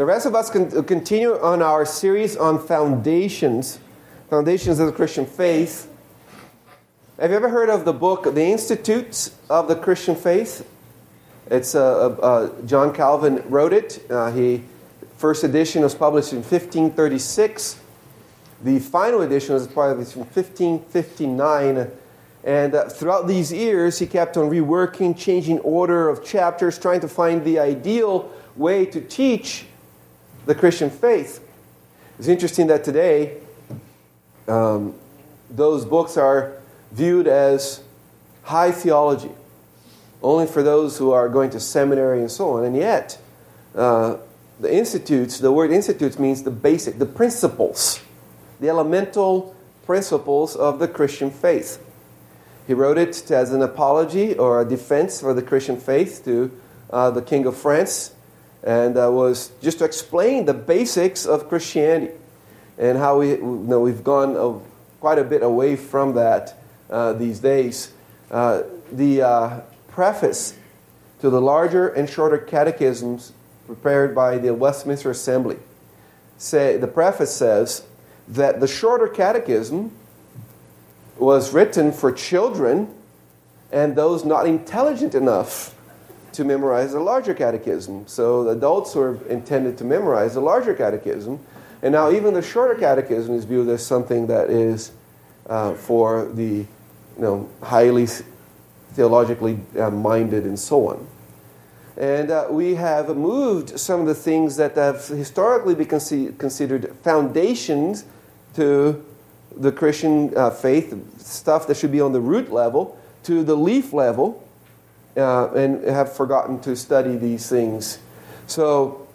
The rest of us can continue on our series on foundations, foundations of the Christian faith. Have you ever heard of the book, The Institutes of the Christian Faith? It's uh, uh, John Calvin wrote it. Uh, he first edition was published in 1536. The final edition was published in 1559. And uh, throughout these years, he kept on reworking, changing order of chapters, trying to find the ideal way to teach the Christian faith. It's interesting that today, um, those books are viewed as high theology, only for those who are going to seminary and so on. And yet, uh, the institutes, the word institutes means the basic, the principles, the elemental principles of the Christian faith. He wrote it as an apology or a defense for the Christian faith to uh, the King of France, and uh, was just to explain the basics of Christianity and how we, you know, we've gone uh, quite a bit away from that uh, these days. Uh, the uh, preface to the larger and shorter catechisms prepared by the Westminster Assembly say the preface says that the shorter catechism was written for children and those not intelligent enough to memorize the larger catechism. So adults were intended to memorize the larger catechism. And now even the shorter catechism is viewed as something that is uh, for the you know, highly theologically uh, minded and so on. And uh, we have moved some of the things that have historically been considered foundations to the Christian uh, faith, stuff that should be on the root level, to the leaf level, uh, and have forgotten to study these things. So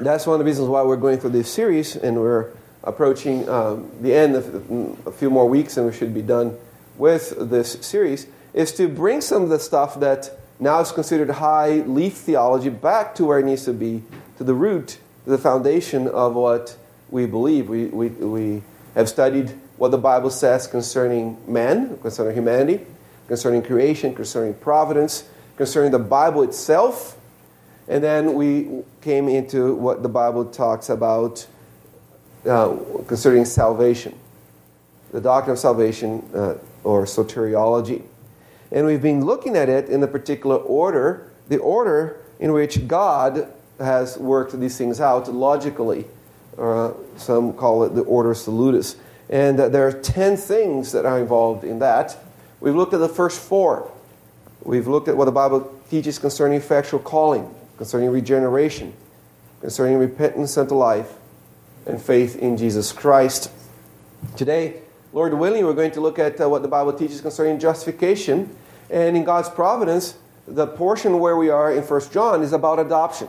that's one of the reasons why we're going through this series, and we're approaching um, the end of a few more weeks, and we should be done with this series, is to bring some of the stuff that now is considered high leaf theology back to where it needs to be, to the root, to the foundation of what we believe. We, we, we have studied what the Bible says concerning man, concerning humanity, concerning creation, concerning providence, concerning the Bible itself. And then we came into what the Bible talks about uh, concerning salvation, the doctrine of salvation uh, or soteriology. And we've been looking at it in a particular order, the order in which God has worked these things out logically. Uh, some call it the ordo salutis. And uh, there are 10 things that are involved in that. We've looked at the first four. We've looked at what the Bible teaches concerning effectual calling, concerning regeneration, concerning repentance unto life, and faith in Jesus Christ. Today, Lord willing, we're going to look at uh, what the Bible teaches concerning justification. And in God's providence, the portion where we are in 1 John is about adoption.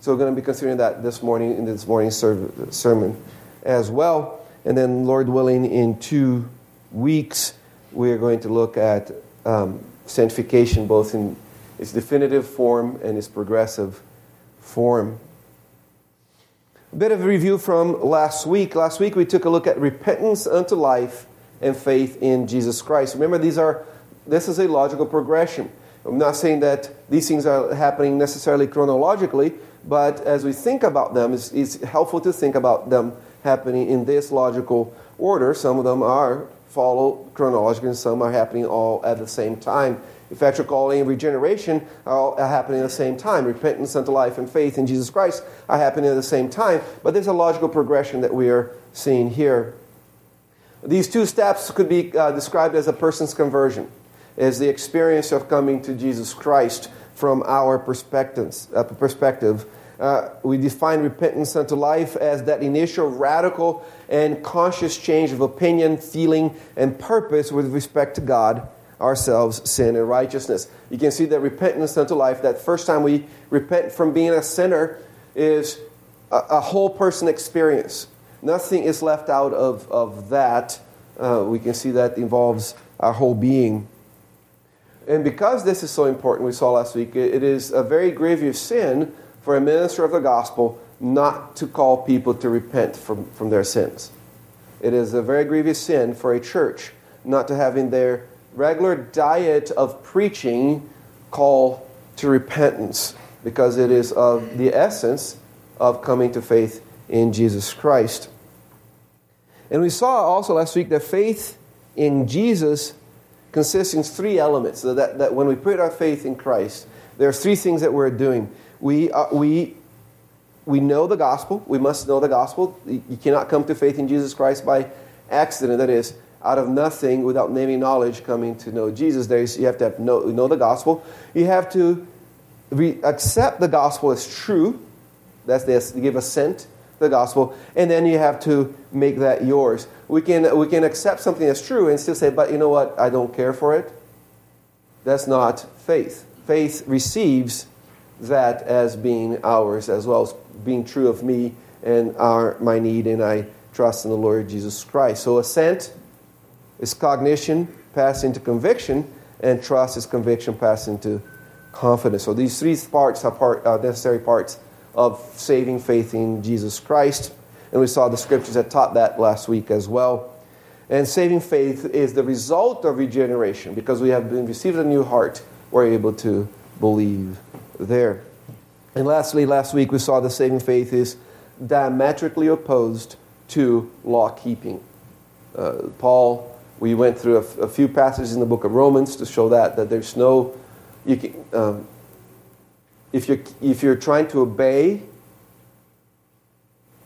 So we're going to be considering that this morning in this morning's sermon as well. And then, Lord willing, in two weeks, we're going to look at um, sanctification both in its definitive form and its progressive form. A bit of a review from last week. Last week we took a look at repentance unto life and faith in Jesus Christ. Remember, these are this is a logical progression. I'm not saying that these things are happening necessarily chronologically, but as we think about them, it's, it's helpful to think about them happening in this logical order. Some of them are follow chronologically, and some are happening all at the same time. Effectual calling and regeneration are happening at the same time. Repentance unto life and faith in Jesus Christ are happening at the same time. But there's a logical progression that we are seeing here. These two steps could be uh, described as a person's conversion, as the experience of coming to Jesus Christ from our perspectives, uh, perspective. Uh, we define repentance unto life as that initial radical and conscious change of opinion, feeling, and purpose with respect to God ourselves, sin, and righteousness. You can see that repentance unto life, that first time we repent from being a sinner, is a, a whole person experience. Nothing is left out of, of that. Uh, we can see that involves our whole being. And because this is so important, we saw last week, it, it is a very grievous sin for a minister of the gospel not to call people to repent from, from their sins. It is a very grievous sin for a church not to have in their regular diet of preaching call to repentance because it is of the essence of coming to faith in Jesus Christ. And we saw also last week that faith in Jesus consists in three elements. So that, that when we put our faith in Christ, there are three things that we're doing. We, uh, we, we know the gospel. We must know the gospel. You cannot come to faith in Jesus Christ by accident. That is, out of nothing, without naming knowledge, coming to know Jesus. There's, you have to have know, know the gospel. You have to re- accept the gospel as true. That's this. You give assent the gospel, and then you have to make that yours. We can, we can accept something as true and still say, but you know what, I don't care for it. That's not faith. Faith receives that as being ours, as well as being true of me and our, my need, and I trust in the Lord Jesus Christ. So assent is cognition passed into conviction, and trust is conviction passed into confidence. So these three parts are part, uh, necessary parts of saving faith in Jesus Christ. And we saw the scriptures that taught that last week as well. And saving faith is the result of regeneration because we have been received a new heart. We're able to believe there. And lastly, last week we saw the saving faith is diametrically opposed to law keeping. Uh, Paul, we went through a, f- a few passages in the book of Romans to show that that there's no you can, um, if you're, if you're trying to obey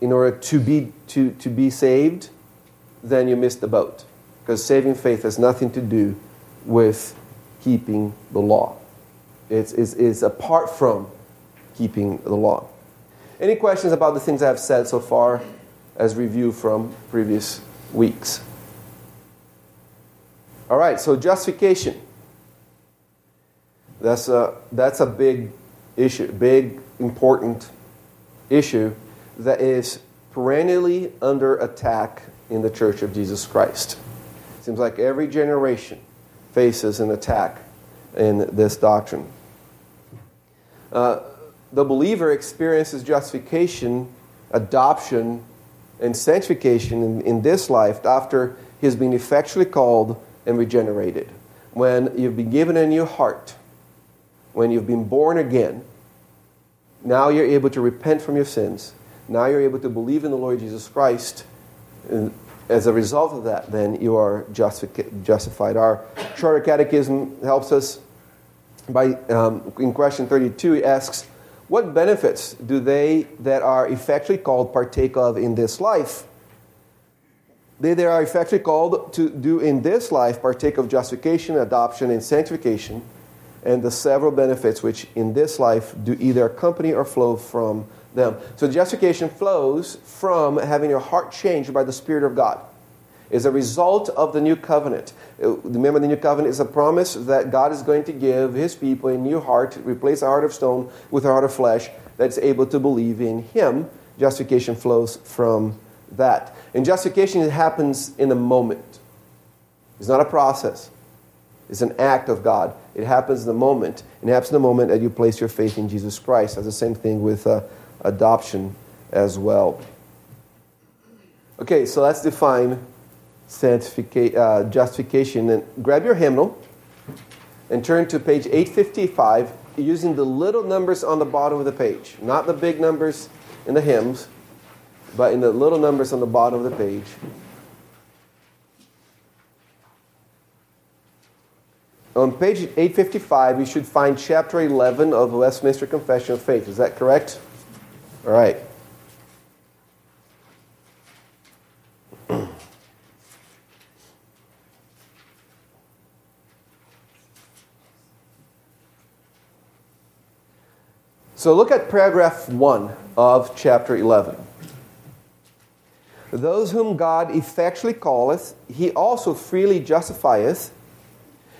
in order to be, to, to be saved, then you miss the boat. Because saving faith has nothing to do with keeping the law, it's, it's, it's apart from keeping the law. Any questions about the things I have said so far as review from previous weeks? All right, so justification. That's a, that's a big issue, big, important issue that is perennially under attack in the Church of Jesus Christ. Seems like every generation faces an attack in this doctrine. Uh, the believer experiences justification, adoption, and sanctification in, in this life after he has been effectually called and regenerated. When you've been given a new heart, when you've been born again, now you're able to repent from your sins. Now you're able to believe in the Lord Jesus Christ. And as a result of that, then you are justified. Our Shorter Catechism helps us by, um, in question 32, he asks, What benefits do they that are effectually called partake of in this life? They that are effectually called to do in this life partake of justification, adoption, and sanctification and the several benefits which in this life do either accompany or flow from them. So justification flows from having your heart changed by the Spirit of God. Is a result of the new covenant. Uh, remember, the new covenant is a promise that God is going to give His people a new heart, replace a heart of stone with a heart of flesh that's able to believe in Him. Justification flows from that. And justification happens in a moment. It's not a process. It's an act of God. It happens in the moment. It happens in the moment that you place your faith in Jesus Christ. That's the same thing with uh, adoption as well. Okay, so let's define sanctification, uh, justification. And grab your hymnal and turn to page 855 using the little numbers on the bottom of the page, not the big numbers in the hymns, but in the little numbers on the bottom of the page. On page 855, you should find chapter 11 of the Westminster Confession of Faith. Is that correct? All right. So look at paragraph 1 of chapter 11. Those whom God effectually calleth, he also freely justifieth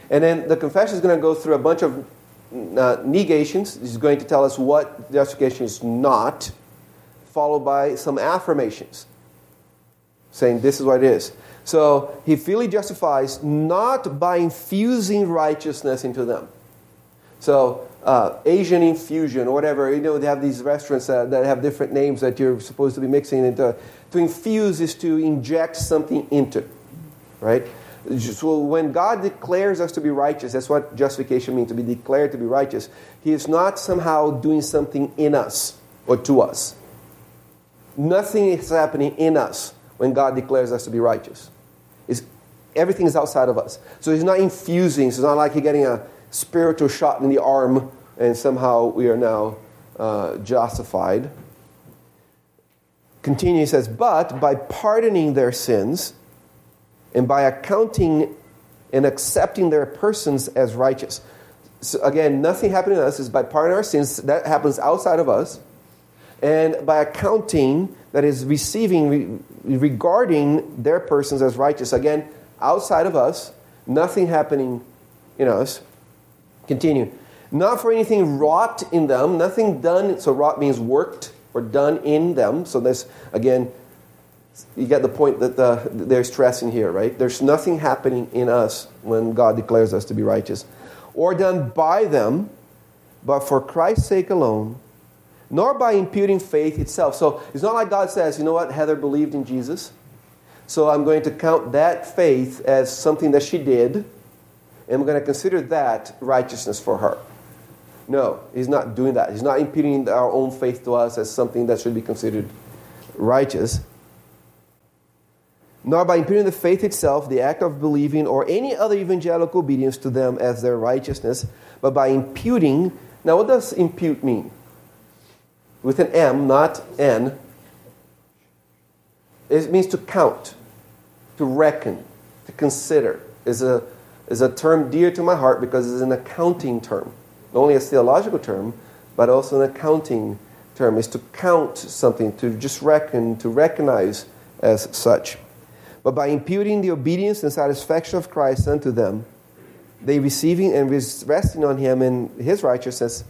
and then the confession is going to go through a bunch of uh, negations. He's going to tell us what justification is not, followed by some affirmations, saying this is what it is. So he freely justifies not by infusing righteousness into them. So uh, Asian infusion or whatever, you know, they have these restaurants that, that have different names that you're supposed to be mixing into. To infuse is to inject something into, right? So when God declares us to be righteous, that's what justification means to be declared to be righteous. He is not somehow doing something in us or to us. Nothing is happening in us when God declares us to be righteous. It's, everything is outside of us. So He's not infusing. It's not like you're getting a spiritual shot in the arm and somehow we are now uh, justified. Continue, says, but by pardoning their sins and by accounting and accepting their persons as righteous. So again, nothing happening to us is by pardoning our sins, that happens outside of us, and by accounting, that is receiving, regarding their persons as righteous. Again, outside of us, nothing happening in us. Continue. Not for anything wrought in them, nothing done, so wrought means worked or done in them. So this, again, you get the point that the, they're stressing here, right? There's nothing happening in us when God declares us to be righteous, or done by them, but for Christ's sake alone, nor by imputing faith itself. So it's not like God says, you know what, Heather believed in Jesus, so I'm going to count that faith as something that she did, and I'm going to consider that righteousness for her. No, he's not doing that. He's not imputing our own faith to us as something that should be considered righteous. Nor by imputing the faith itself, the act of believing, or any other evangelical obedience to them as their righteousness, but by imputing. Now, what does impute mean? With an M, not N. It means to count, to reckon, to consider. Is a, is a term dear to my heart because it's an accounting term not only a theological term, but also an accounting term, is to count something, to just reckon, to recognize as such. But by imputing the obedience and satisfaction of Christ unto them, they receiving and resting on him in his righteousness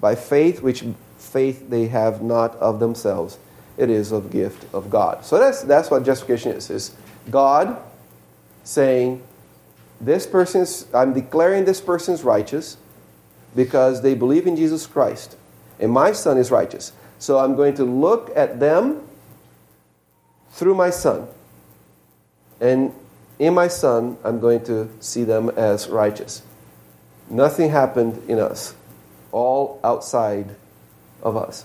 by faith, which faith they have not of themselves. It is of gift of God. So that's, that's what justification is. Is God saying, this person's, I'm declaring this person's righteous because they believe in Jesus Christ. And my son is righteous. So I'm going to look at them through my son. And in my son, I'm going to see them as righteous. Nothing happened in us, all outside of us.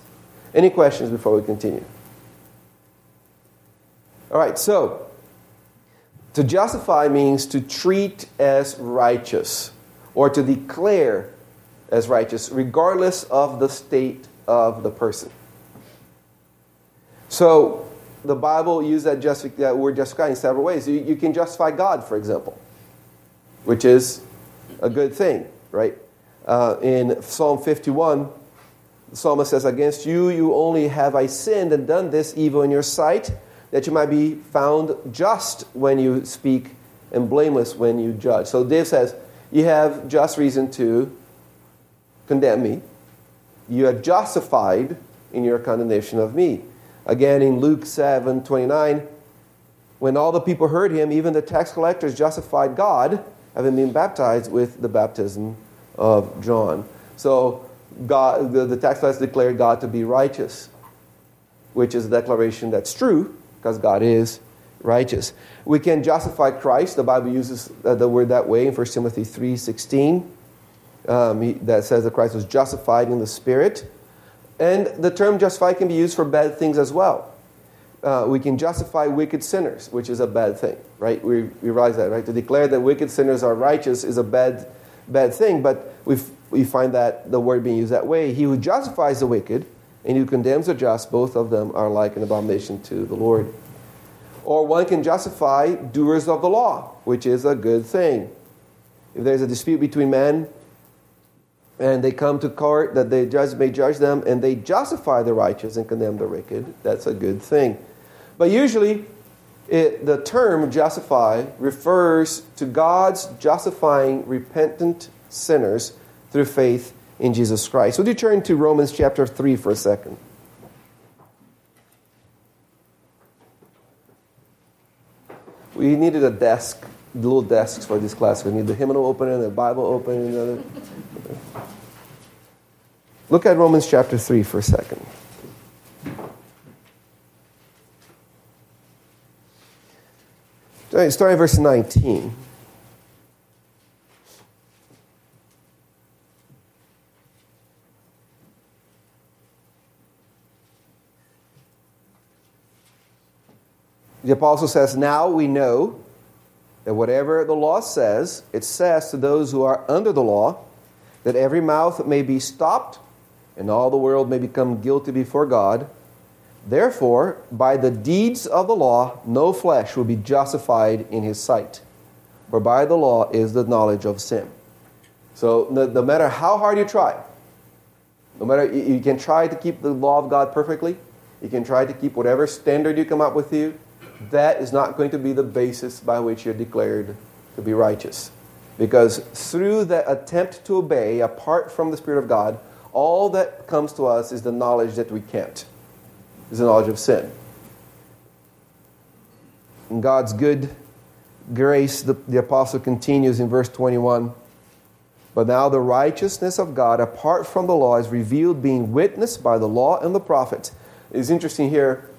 Any questions before we continue? All right, so to justify means to treat as righteous or to declare as righteous, regardless of the state of the person. So, the Bible uses that, justify, that word justify in several ways. You, you, can justify God, for example, which is a good thing, right? Uh, in Psalm 51, the psalmist says, Against you, you only have I sinned and done this evil in your sight, that you might be found just when you speak and blameless when you judge. So Dave says, You have just reason to condemn me. You are justified in your condemnation of me. Again, in Luke 7 29, when all the people heard him, even the tax collectors justified God, having been baptized with the baptism of John. So, God, the, the tax collectors declared God to be righteous, which is a declaration that's true because God is righteous. We can justify Christ. The Bible uses the word that way in 1 Timothy 3.16 um, that says that Christ was justified in the Spirit. And the term justified can be used for bad things as well. Uh, we can justify wicked sinners, which is a bad thing, right? We, we realize that, right? To declare that wicked sinners are righteous is a bad, bad thing, but we we find that the word being used that way. He who justifies the wicked and who condemns the just, both of them are like an abomination to the Lord. Or one can justify doers of the law, which is a good thing. If there's a dispute between men and they come to court that the judge may judge them and they justify the righteous and condemn the wicked, that's a good thing. But usually, it, the term justify refers to God's justifying repentant sinners through faith in Jesus Christ. Would you turn to Romans chapter 3 for a second? We needed a desk, little desks for this class. We need the hymnal open and the Bible open. And Look at Romans chapter 3 for a second. Starting verse 19. The apostle says, Now we know that whatever the law says, it says to those who are under the law, that every mouth may be stopped and all the world may become guilty before God. Therefore, by the deeds of the law, no flesh will be justified in his sight. For by the law is the knowledge of sin. So, no, no matter how hard you try, no matter you can try to keep the law of God perfectly, you can try to keep whatever standard you come up with you, that is not going to be the basis by which you're declared to be righteous. Because through the attempt to obey apart from the Spirit of God, all that comes to us is the knowledge that we can't, is the knowledge of sin. In God's good grace, the, the apostle continues in verse 21 But now the righteousness of God apart from the law is revealed, being witnessed by the law and the prophets. It's interesting here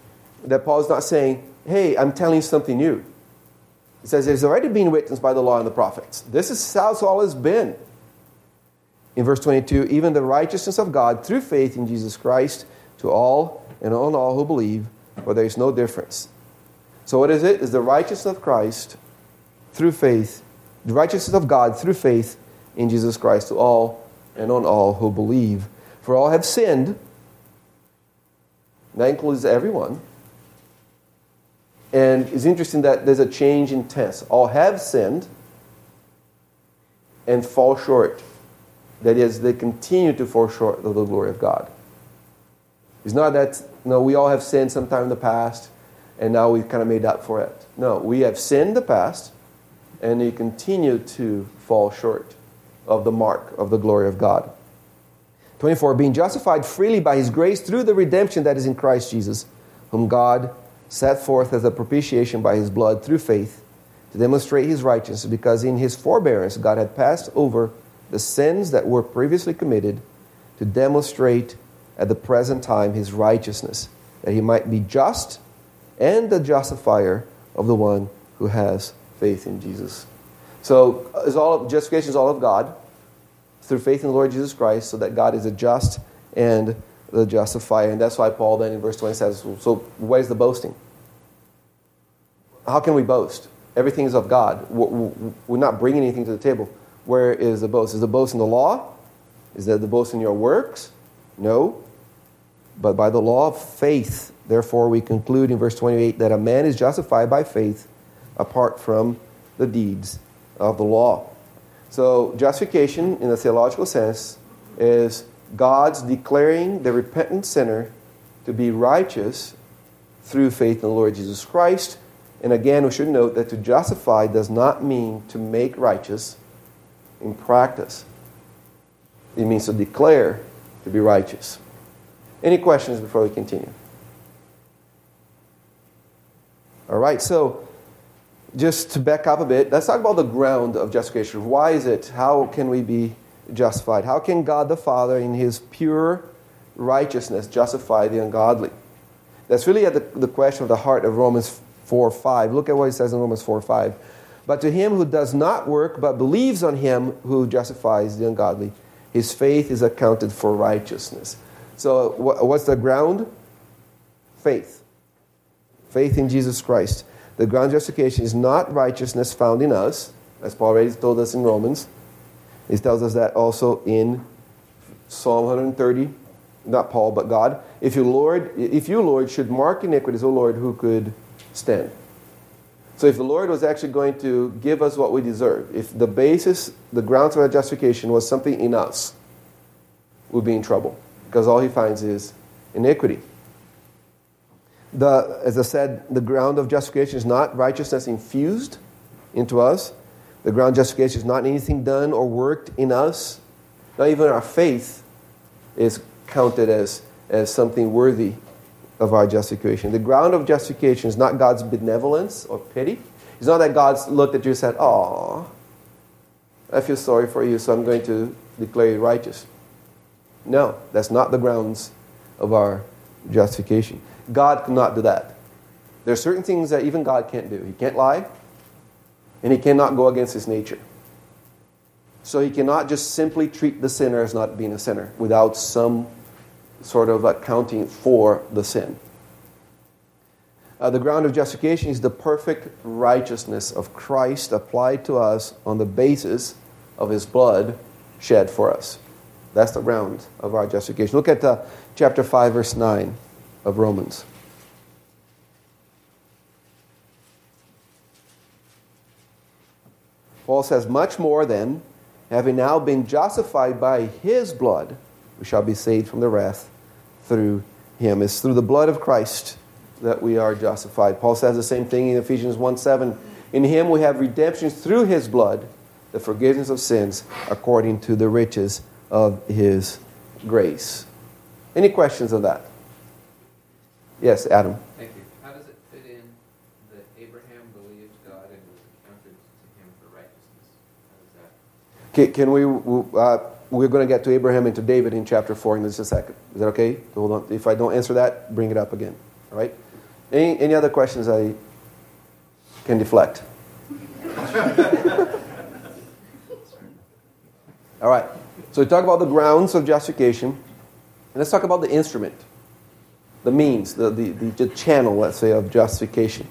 that Paul is not saying, Hey, I'm telling you something new. He says it's already been witnessed by the law and the prophets. This is how it's always been. In verse 22, even the righteousness of God through faith in Jesus Christ to all and on all who believe, for there is no difference. So, what is it? Is the righteousness of Christ through faith, the righteousness of God through faith in Jesus Christ to all and on all who believe. For all have sinned. That includes everyone. And it's interesting that there's a change in tense. All have sinned and fall short that is, they continue to fall short of the glory of God. It's not that, no, we all have sinned sometime in the past and now we've kind of made up for it. No, we have sinned in the past and we continue to fall short of the mark of the glory of God. 24, being justified freely by his grace through the redemption that is in Christ Jesus, whom God set forth as a propitiation by his blood through faith to demonstrate his righteousness, because in his forbearance God had passed over the sins that were previously committed to demonstrate at the present time his righteousness, that he might be just and the justifier of the one who has faith in Jesus. So uh, is all of, justification is all of God through faith in the Lord Jesus Christ, so that God is a just and the justifier. And that's why Paul then in verse 20 says, So what is the boasting? How can we boast? Everything is of God. We're not bringing anything to the table. Where is the boast? Is the boast in the law? Is that the boast in your works? No. But by the law of faith, therefore, we conclude in verse 28 that a man is justified by faith apart from the deeds of the law. So, justification, in the theological sense, is God's declaring the repentant sinner to be righteous through faith in the Lord Jesus Christ. And again, we should note that to justify does not mean to make righteous in practice. It means to declare to be righteous. Any questions before we continue? All right, so just to back up a bit, let's talk about the ground of justification. Why is it? How can we be justified? How can God the Father, in His pure righteousness, justify the ungodly? That's really at the, the question of the heart of Romans 4 5. Look at what it says in Romans 4 5. But to him who does not work, but believes on him who justifies the ungodly, his faith is accounted for righteousness. So, what's the ground? Faith. Faith in Jesus Christ. The ground justification is not righteousness found in us, as Paul already told us in Romans. He tells us that also in Psalm 130, not Paul, but God. If you, Lord, if you, Lord, should mark iniquities, O Lord, who could stand? So if the Lord was actually going to give us what we deserve, if the basis, the grounds of our justification was something in us, we'd be in trouble because all he finds is iniquity. The, as I said, the ground of justification is not righteousness infused into us. The ground of justification is not anything done or worked in us. Not even our faith is counted as, as something worthy of our justification. The ground of justification is not God's benevolence or pity. It's not that God's looked at you and said, Oh, I feel sorry for you, so I'm going to declare you righteous. No, that's not the grounds of our justification. God cannot do that. There are certain things that even God can't do. He can't lie, and he cannot go against his nature. So he cannot just simply treat the sinner as not being a sinner without some sort of accounting for the sin. Uh, the ground of justification is the perfect righteousness of Christ applied to us on the basis of his blood shed for us. That's the ground of our justification. Look at uh, chapter 5, verse 9 of Romans. Paul says, Much more then, having now been justified by his blood, we shall be saved from the wrath through him. It's through the blood of Christ that we are justified. Paul says the same thing in Ephesians 1 7. In him we have redemption through his blood, the forgiveness of sins, according to the riches of his grace. Any questions on that? Yes, Adam. Thank you. How does it fit in that Abraham believed God and was accounted to him for righteousness? How does that? Can, can we? Uh, we're going to get to Abraham and to David in chapter four in just a second. Is that okay? Hold on. If I don't answer that, bring it up again. All right. Any any other questions I can deflect? All right. So we talk about the grounds of justification, and let's talk about the instrument, the means, the, the, the, the channel, let's say, of justification.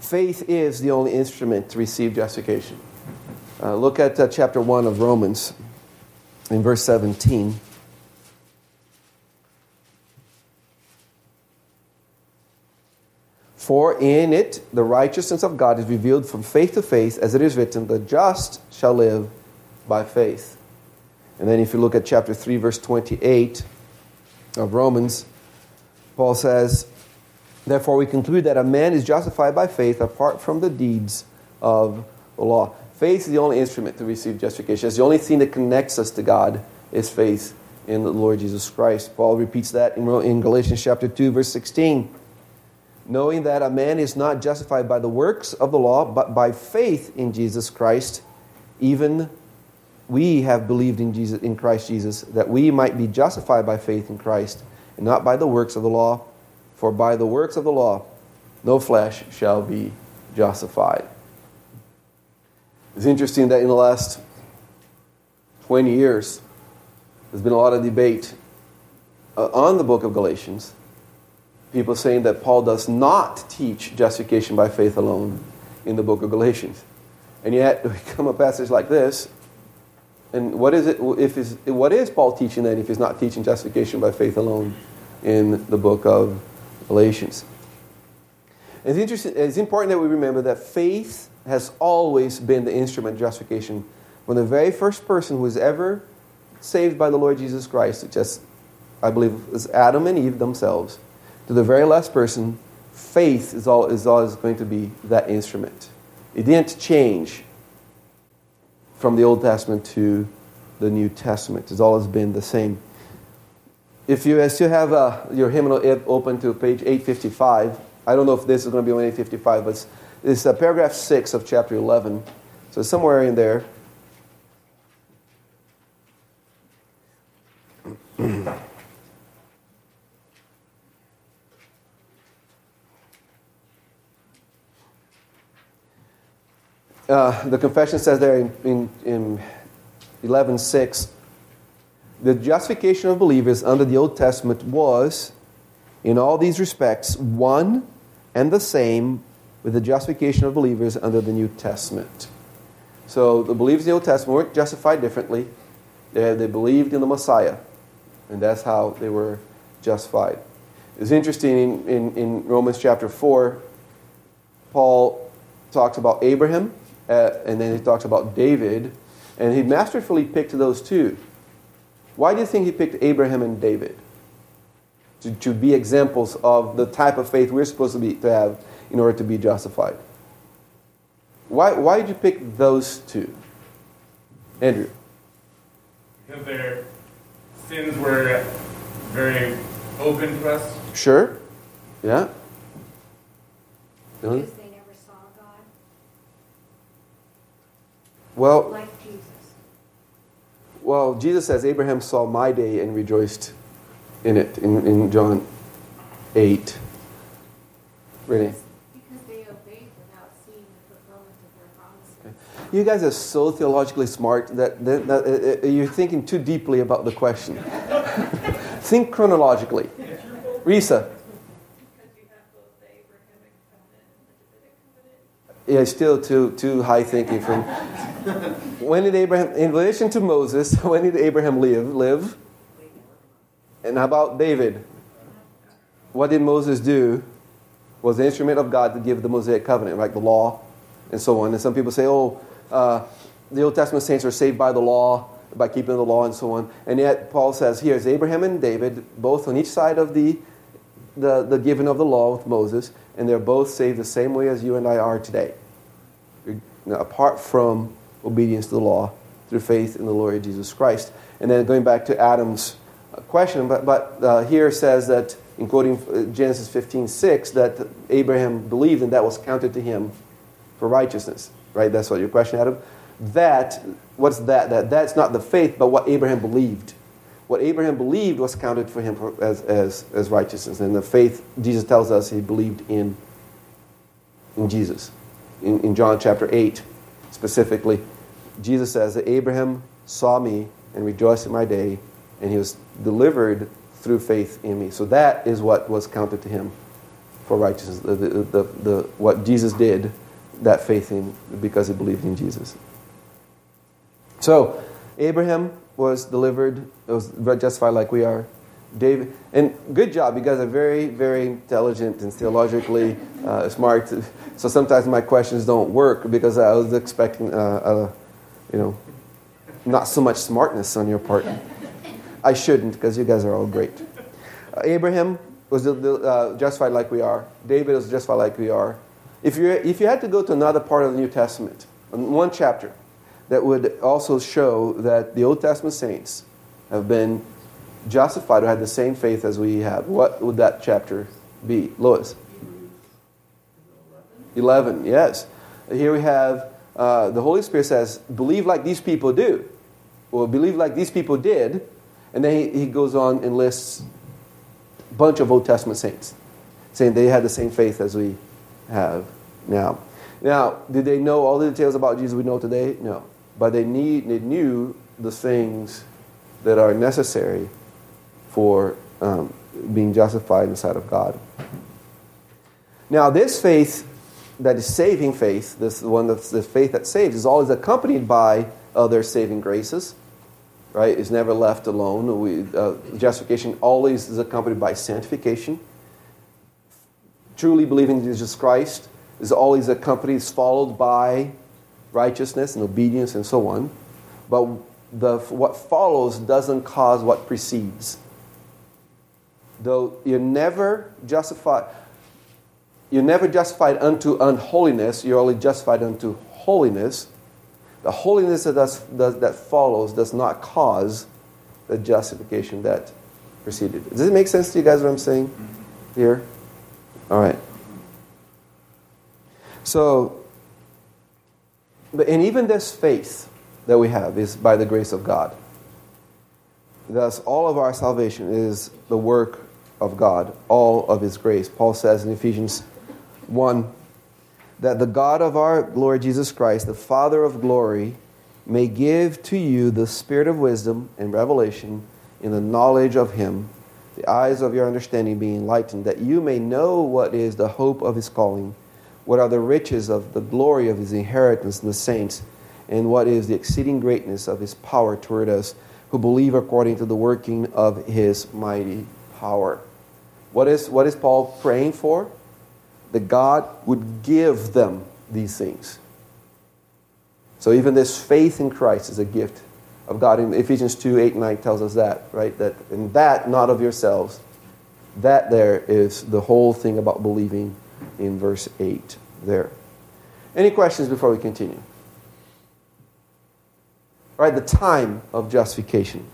Faith is the only instrument to receive justification. Uh, look at uh, chapter 1 of Romans in verse 17. For in it the righteousness of God is revealed from faith to faith, as it is written, the just shall live by faith. And then if you look at chapter 3, verse 28 of Romans, Paul says, Therefore we conclude that a man is justified by faith apart from the deeds of the law. Faith is the only instrument to receive justification. It's the only thing that connects us to God is faith in the Lord Jesus Christ. Paul repeats that in, Galatians chapter 2, verse 16. Knowing that a man is not justified by the works of the law, but by faith in Jesus Christ, even we have believed in Jesus in Christ Jesus, that we might be justified by faith in Christ, and not by the works of the law. For by the works of the law, no flesh shall be justified. It's interesting that in the last 20 years, there's been a lot of debate uh, on the book of Galatians. People saying that Paul does not teach justification by faith alone in the book of Galatians. And yet, we come a passage like this, and what is it? If is what is Paul teaching then? If he's not teaching justification by faith alone in the book of Galatians, it's interesting. It's important that we remember that faith has always been the instrument of justification. When the very first person who was ever saved by the Lord Jesus Christ, just I believe was Adam and Eve themselves, to the very last person, faith is all is always going to be that instrument. It didn't change from the Old Testament to the New Testament. It's always been the same. If you still have uh, your hymnal open to page 855, I don't know if this is going to be on 855, but it's, uh, paragraph 6 of chapter 11. So somewhere in there. Uh, the confession says there in, in, in 11.6, the justification of believers under the Old Testament was, in all these respects, one and the same with the justification of believers under the New Testament. So the believers in the Old Testament weren't justified differently. They, they believed in the Messiah, and that's how they were justified. It's interesting in, in, in Romans chapter 4, Paul talks about Abraham uh, and then he talks about David, and he masterfully picked those two. Why do you think he picked Abraham and David? To, to be examples of the type of faith we're supposed to, be, to have in order to be justified. Why, why did you pick those two? Andrew. Because their sins were very open to us. Sure. Yeah. Dylan? Because they never saw God Well, like Jesus. well, Jesus says, Abraham saw my day and rejoiced in it in, in John 8. Renee. Because they obeyed without seeing the fulfillment of their promises. You guys are so theologically smart that, that, that uh, uh, you're thinking too deeply about the question. Think chronologically. Risa. Yeah, still too too high thinking from. when did Abraham, in relation to Moses, when did Abraham live? Live. And how about David? What did Moses do? Was the instrument of God to give the Mosaic covenant, like the law, and so on. And some people say, oh, uh, the Old Testament saints are saved by the law, by keeping the law, and so on. And yet Paul says, here's Abraham and David, both on each side of the the, the giving of the law with Moses, and they're both saved the same way as you and I are today. apart from obedience to the law through faith in the Lord Jesus Christ. And then going back to Adam's uh, question, but, but uh, here says that, in quoting uh, Genesis 15 6, that Abraham believed and that was counted to him for righteousness. Right? That's what your question, Adam. That, what's that? that? That's not the faith, but what Abraham believed what Abraham believed was counted for him as, as, as righteousness. And the faith, Jesus tells us he believed in, in Jesus. In, in John chapter 8, specifically, Jesus says that Abraham saw me and rejoiced in my day, and he was delivered through faith in me. So that is what was counted to him for righteousness. The, the, the, the, what Jesus did, that faith in, because he believed in Jesus. So, Abraham was delivered, was justified like we are. David, and good job. You guys are very, very intelligent and theologically uh, smart. So sometimes my questions don't work because I was expecting, uh, uh, you know, not so much smartness on your part. I shouldn't because you guys are all great. Uh, Abraham was uh, justified like we are. David was justified like we are. If you if you had to go to another part of the New Testament, one chapter, that would also show that the Old Testament saints have been justified or had the same faith as we have. What would that chapter be? Lois? 11, yes. Here we have uh, the Holy Spirit says, believe like these people do. Or believe like these people did. And then he, he goes on and lists a bunch of Old Testament saints, saying they had the same faith as we have now. Now, did they know all the details about Jesus we know today? No but they, need, they knew the things that are necessary for um, being justified in the sight of God. Now, this faith that is saving faith, this one that's the faith that saves, is always accompanied by other saving graces. Right? Is never left alone. We, uh, justification always is accompanied by sanctification. Truly believing in Jesus Christ is always accompanied, is followed by righteousness and obedience and so on. But the, what follows doesn't cause what precedes. Though you're never justified, you're never justified unto unholiness, you're only justified unto holiness. The holiness that, does, does, that follows does not cause the justification that preceded. Does it make sense to you guys what I'm saying here? All right. So, but, and even this faith that we have is by the grace of God. Thus, all of our salvation is the work of God, all of His grace. Paul says in Ephesians 1 that the God of our Lord Jesus Christ, the Father of glory, may give to you the spirit of wisdom and revelation in the knowledge of Him, the eyes of your understanding be enlightened, that you may know what is the hope of His calling what are the riches of the glory of his inheritance in the saints? And what is the exceeding greatness of his power toward us who believe according to the working of his mighty power? What is, what is Paul praying for? That God would give them these things. So even this faith in Christ is a gift of God. In Ephesians 2 8 and 9 tells us that, right? That in that, not of yourselves. That there is the whole thing about believing in verse 8 there. Any questions before we continue? All right, the time of justification.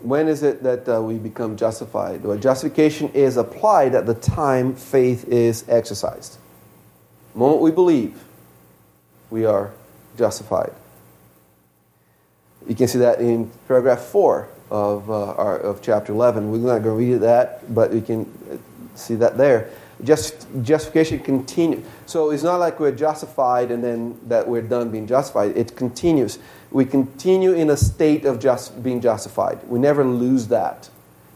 When is it that uh, we become justified? Well, justification is applied at the time faith is exercised. The moment we believe, we are justified. You can see that in paragraph 4 of, uh, our, of chapter 11. We're not going to read that, but you can see that there. Just, justification continues. So it's not like we're justified and then that we're done being justified. It continues. We continue in a state of just being justified. We never lose that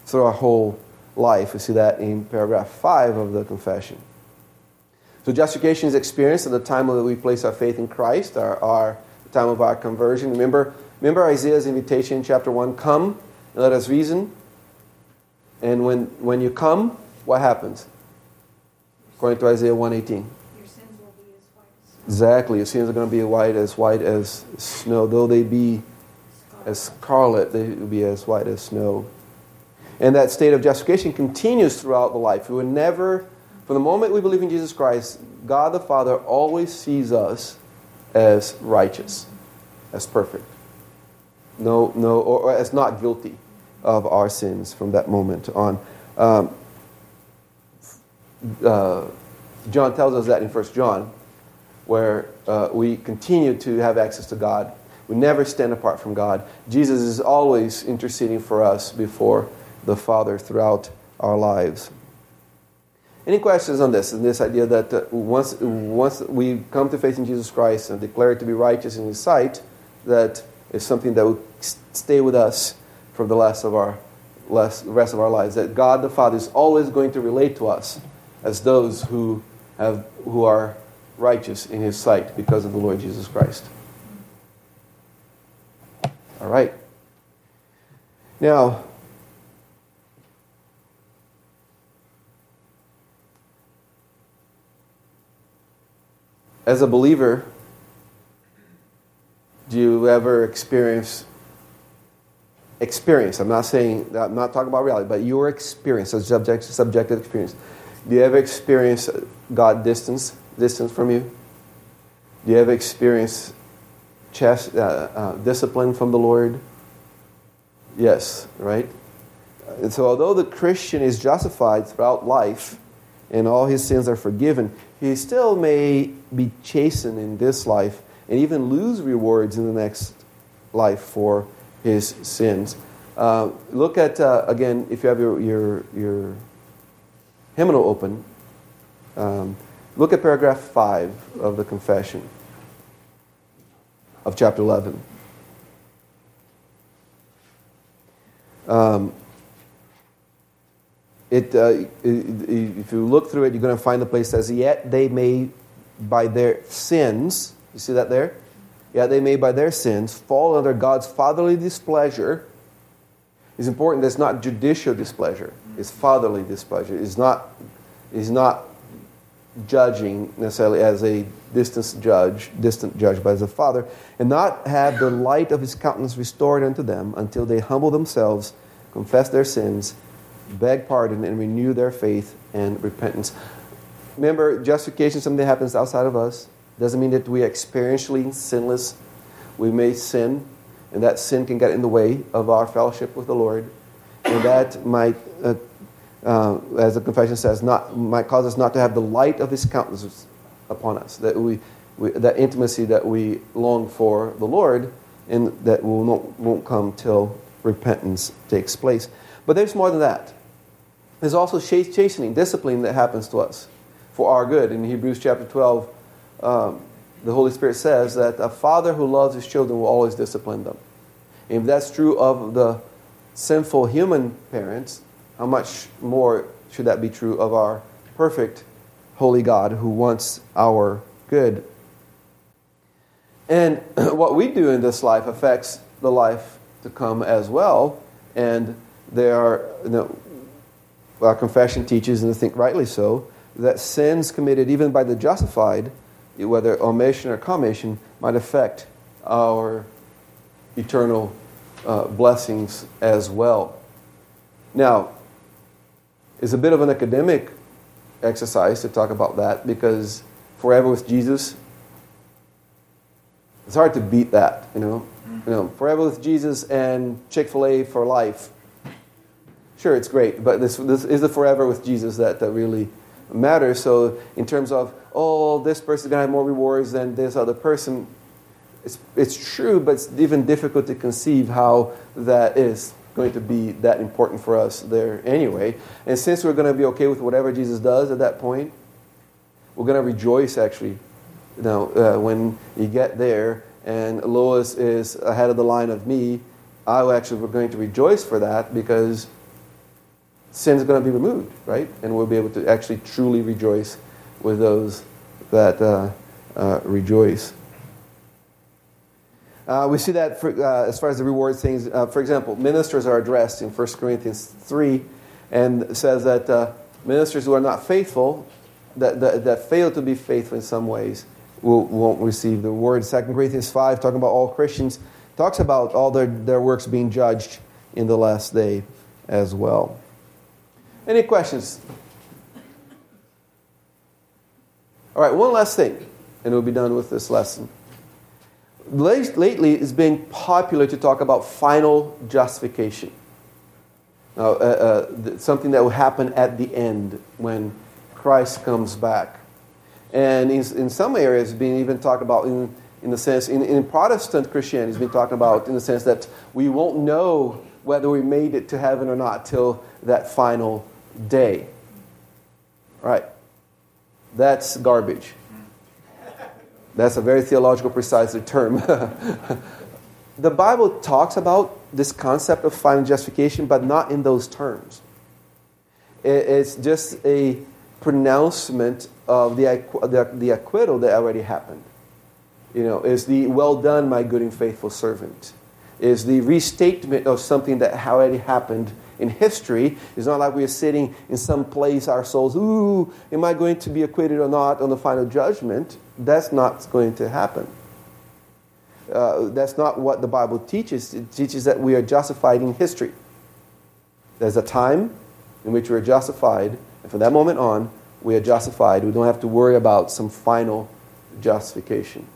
through our whole life. We see that in paragraph 5 of the confession. So justification is experienced at the time that we place our faith in Christ, our, our time of our conversion. Remember, remember Isaiah's invitation in chapter 1 Come and let us reason. And when, when you come, what happens? According to Isaiah 118. Your sins will be as white as Exactly. Your sins are going to be white as white as snow. Though they be as scarlet, they will be as white as snow. And that state of justification continues throughout the life. We will never, from the moment we believe in Jesus Christ, God the Father always sees us as righteous, as perfect. No, no, or, or as not guilty of our sins from that moment on. Um, uh, John tells us that in 1 John, where uh, we continue to have access to God. We never stand apart from God. Jesus is always interceding for us before the Father throughout our lives. Any questions on this? And this idea that uh, once, once we come to faith in Jesus Christ and declare to be righteous in His sight, that is something that will stay with us for the rest of our less, rest of our lives. That God the Father is always going to relate to us as those who have who are righteous in His sight because of the Lord Jesus Christ. All right. Now, as a believer, do you ever experience experience? I'm not saying that I'm not talking about reality, but your experience, a subject, subjective experience. Do you ever experience God distance distance from you? Do you ever experience chast, uh, uh, discipline from the Lord? Yes, right? And so, although the Christian is justified throughout life and all his sins are forgiven, he still may be chastened in this life and even lose rewards in the next life for his sins. Uh, look at, uh, again, if you have your, your, your hymnal open, um, look at paragraph 5 of the confession of chapter 11. Um, it, uh, if you look through it, you're going to find the place that says, Yet they may, by their sins, you see that there? Yet they may, by their sins, fall under God's fatherly displeasure. It's important that it's not judicial displeasure, it's fatherly displeasure. It's not, it's not judging necessarily as a distant judge, distant judge, but as a father, and not have the light of his countenance restored unto them until they humble themselves, confess their sins, beg pardon, and renew their faith and repentance. Remember, justification is something that happens outside of us. Doesn't mean that we are experientially sinless. We may sin, and that sin can get in the way of our fellowship with the Lord, and that might uh, uh, as the confession says, not, might cause us not to have the light of His countenance upon us. That we, we that intimacy that we long for the Lord, and that will not, won't come till repentance takes place. But there's more than that. There's also chastening, discipline that happens to us for our good. In Hebrews chapter 12, um, the Holy Spirit says that a father who loves his children will always discipline them. If that's true of the sinful human parents, how much more should that be true of our perfect, holy God who wants our good? And what we do in this life affects the life to come as well. And there are, you know, our confession teaches, and I think rightly so, that sins committed even by the justified, whether omission or commission, might affect our eternal uh, blessings as well. Now, it's a bit of an academic exercise to talk about that because forever with Jesus, it's hard to beat that, you know. You know, forever with Jesus and Chick Fil A for life. Sure, it's great, but this this is the forever with Jesus that, that really matters. So, in terms of oh, this person's gonna have more rewards than this other person, it's it's true, but it's even difficult to conceive how that is going to be that important for us there anyway. And since we're going to be okay with whatever Jesus does at that point, we're going to rejoice actually. You know, uh, when you get there and Lois is ahead of the line of me, I actually we're going to rejoice for that because sin is going to be removed, right? And we'll be able to actually truly rejoice with those that uh, uh, rejoice. Uh, we see that for, uh, as far as the reward things. Uh, for example, ministers are addressed in 1 Corinthians 3 and says that uh, ministers who are not faithful, that, that, that fail to be faithful in some ways, will, won't receive the reward. 2 Corinthians 5, talking about all Christians, talks about all their, their works being judged in the last day as well. Any questions? All right, one last thing, and we'll be done with this lesson. Lately, it's been popular to talk about final justification. Now, uh, uh, something that will happen at the end when Christ comes back. And in, in some areas, it's been even talked about in, in the sense, in, in Protestant Christianity, it's been talking about in the sense that we won't know whether we made it to heaven or not till that final day. Right? That's garbage. That's a very theological, precise term. the Bible talks about this concept of final justification, but not in those terms. It's just a pronouncement of the, the, the acquittal that already happened. You know, is the well done, my good and faithful servant. Is the restatement of something that already happened in history. It's not like we're sitting in some place, our souls, ooh, am I going to be acquitted or not on the final judgment? That's not going to happen. Uh, that's not what the Bible teaches. It teaches that we are justified in history. There's a time in which we are justified, and from that moment on, we are justified. We don't have to worry about some final justification.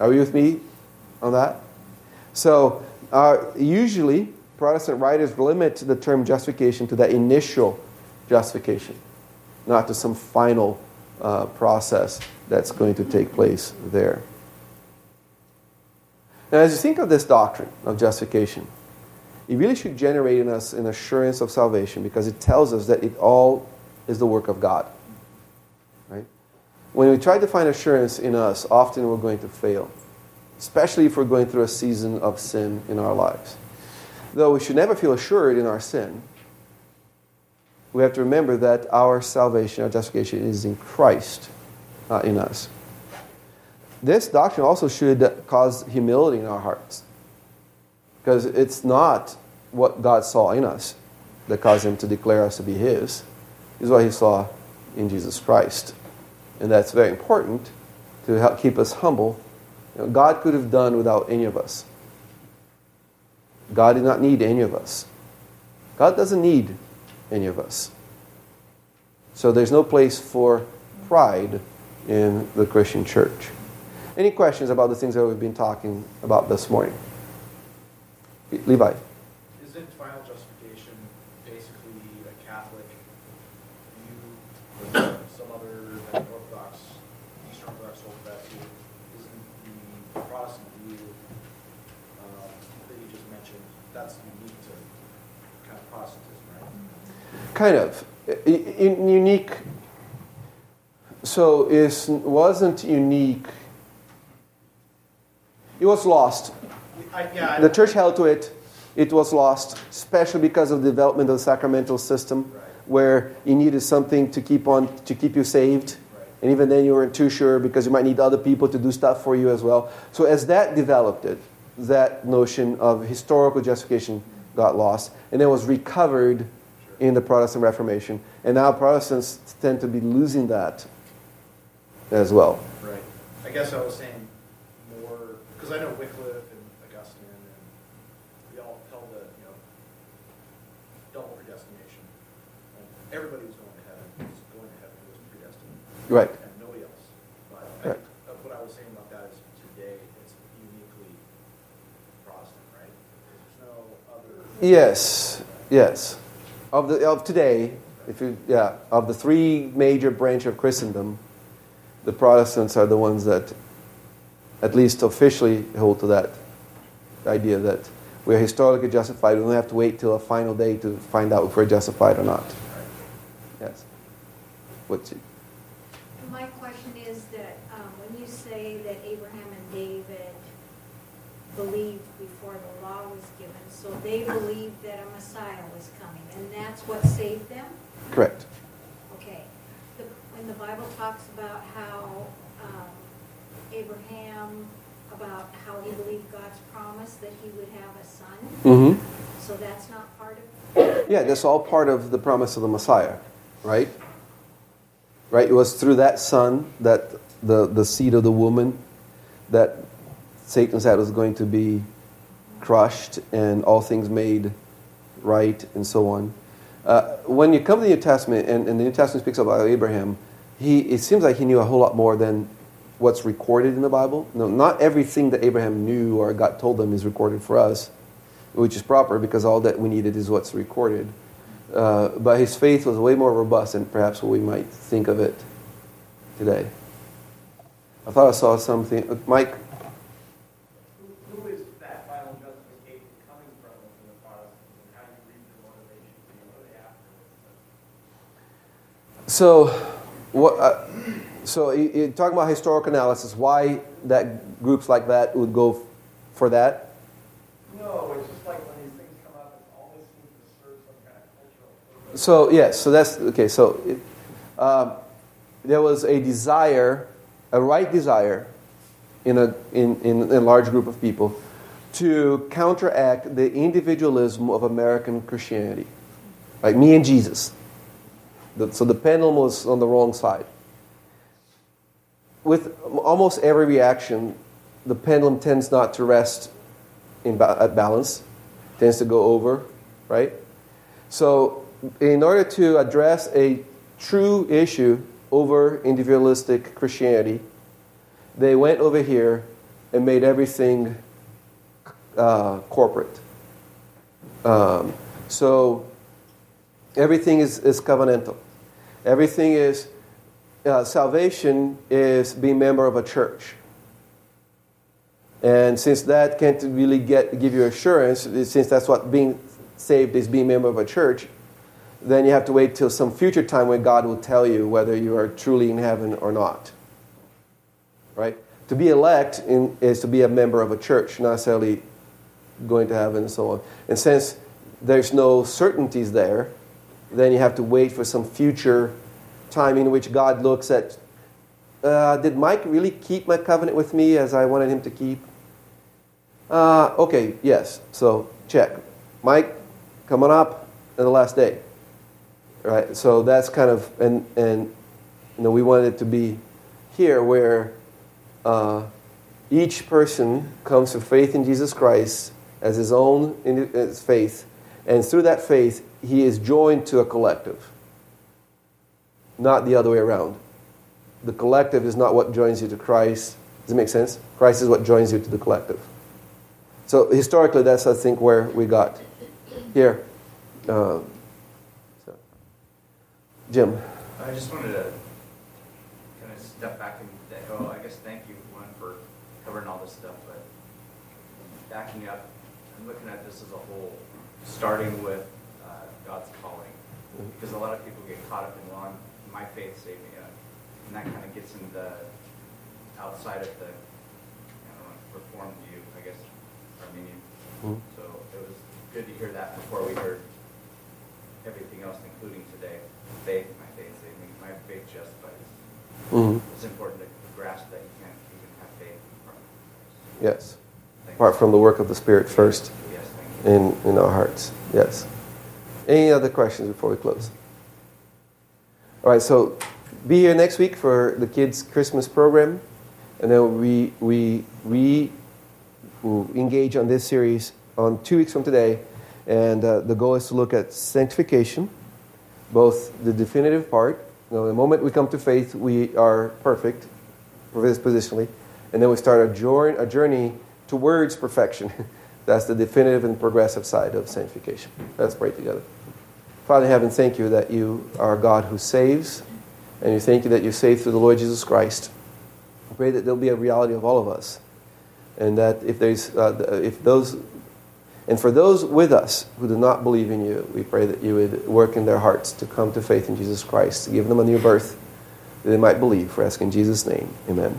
Are you with me on that? So, uh, usually, Protestant writers limit the term justification to that initial justification, not to some final uh, process that's going to take place there. Now, as you think of this doctrine of justification, it really should generate in us an assurance of salvation because it tells us that it all is the work of God. Right? When we try to find assurance in us, often we're going to fail, especially if we're going through a season of sin in our lives. Though we should never feel assured in our sin, we have to remember that our salvation, our justification, is in Christ, uh, in us. This doctrine also should cause humility in our hearts. Because it's not what God saw in us that caused him to declare us to be his. It's what he saw in Jesus Christ. And that's very important to help keep us humble. You know, God could have done without any of us. God did not need any of us. God doesn't need any of us. So there's no place for pride in the Christian church. Any questions about the things that we've been talking about this morning? Levi. Isn't final justification basically a Catholic view with some other than Orthodox, Eastern Orthodox Orthodox view? Isn't the Protestant view um, that you just mentioned, that's unique to kind of Protestantism, right? Kind of. I- I- unique. So it wasn't unique. It was lost. I, yeah, The church held to it. It was lost, especially because of the development of the sacramental system, Right. where you needed something to keep on to keep you saved, Right. and even then you weren't too sure because you might need other people to do stuff for you as well. So as that developed, it that notion of historical justification got lost, and then was recovered in the Protestant Reformation, and now Protestants tend to be losing that as well. Right. I guess I was saying more, because I know Wycliffe and Augustine, and we all held the, you know, double predestination. And everybody was going to heaven, was going to heaven who was predestined, Right. and nobody else. But I, Right. uh, what I was saying about that is today, it's uniquely Protestant, right? There's no other. Yes, yes. Of the of today, if you yeah, of the three major branch of Christendom, the Protestants are the ones that, at least officially, hold to that idea that we're historically justified. We don't have to wait till a final day to find out if we're justified or not. Yes. What's it? My question is that um, when you say that Abraham and David believed before the law was given, so they believed that a Messiah that's what saved them? Correct. Okay. The- When the Bible talks about how Abraham about how he believed God's promise that he would have a son. Mm-hmm. So that's not part of Yeah, that's all part of the promise of the Messiah, right? Right? It was through that son, that the, the seed of the woman, that Satan said was going to be crushed and all things made right and so on. Uh, when you come to the New Testament, and, and the New Testament speaks about Abraham, he, it seems like he knew a whole lot more than what's recorded in the Bible. No, not everything that Abraham knew or God told him is recorded for us, which is proper because all that we needed is what's recorded. Uh, but his faith was way more robust than perhaps what we might think of it today. I thought I saw something. Mike, Who, who is that final justification coming from in the Protestants, and how do you read their motivations, and what are they after? So, what? Uh, so, you, you talking about historical analysis, why that groups like that would go f- for that? No, it's just like when these things come up, it always seems to serve some kind of cultural purpose. So, yes. So that's okay. So, it, um, there was a desire, a right desire, in a in, in a large group of people, to counteract the individualism of American Christianity, like me and Jesus. So the pendulum was on the wrong side. With almost every reaction, the pendulum tends not to rest in ba- at balance, tends to go over, right? So, in order to address a true issue over individualistic Christianity, they went over here and made everything uh, corporate. Um, so, everything is, is covenantal. Everything is, uh, salvation is being member of a church. And since that can't really get, give you assurance, since that's what being saved is being member of a church, then you have to wait till some future time when God will tell you whether you are truly in heaven or not. Right? To be elect in, is to be a member of a church, not necessarily going to heaven and so on. And since there's no certainties there, then you have to wait for some future time in which God looks at uh, did Mike really keep my covenant with me as I wanted him to keep? Uh, okay, yes. So check. Mike, coming up in the last day. Right. So that's kind of and and you know we wanted it to be here where uh, each person comes to faith in Jesus Christ as his own in faith, and through that faith he is joined to a collective, not the other way around the collective is not what joins you to Christ. Does it make sense? Christ is what joins you to the collective. So historically, that's I think where we got here. Um, so. Jim. I just wanted to kind of step back and say, oh, I guess thank you, one, for covering all this stuff, but backing up, I'm looking at this as a whole, starting with God's calling. Because a lot of people get caught up in, well, I'm- my faith saved me up. And that kind of gets into the outside of the, I don't know, reformed view, I guess, Arminian. Mhm. So it was good to hear that before we heard everything else, including today. Faith, my faith saved me, my faith justifies. Mhm. It's important to grasp that you can't even have faith apart from Christ. Yes. Thank Apart you. from the work of the Spirit first Yes, in, in our hearts. Yes. Any other questions before we close? All right, so be here next week for the kids' Christmas program, and then we we we will engage on this series on two weeks from today, and uh, the goal is to look at sanctification, both the definitive part. You know, the moment we come to faith, we are perfect, positionally, and then we start a, jour- a journey towards perfection. That's the definitive and progressive side of sanctification. Let's pray together. Father in heaven, thank you that you are a God who saves, and you thank you that you save through the Lord Jesus Christ. I pray that there'll be a reality of all of us, and that if there's, uh, if those, and for those with us who do not believe in you, we pray that you would work in their hearts to come to faith in Jesus Christ, to give them a new birth, that they might believe. For asking in Jesus' name, Amen.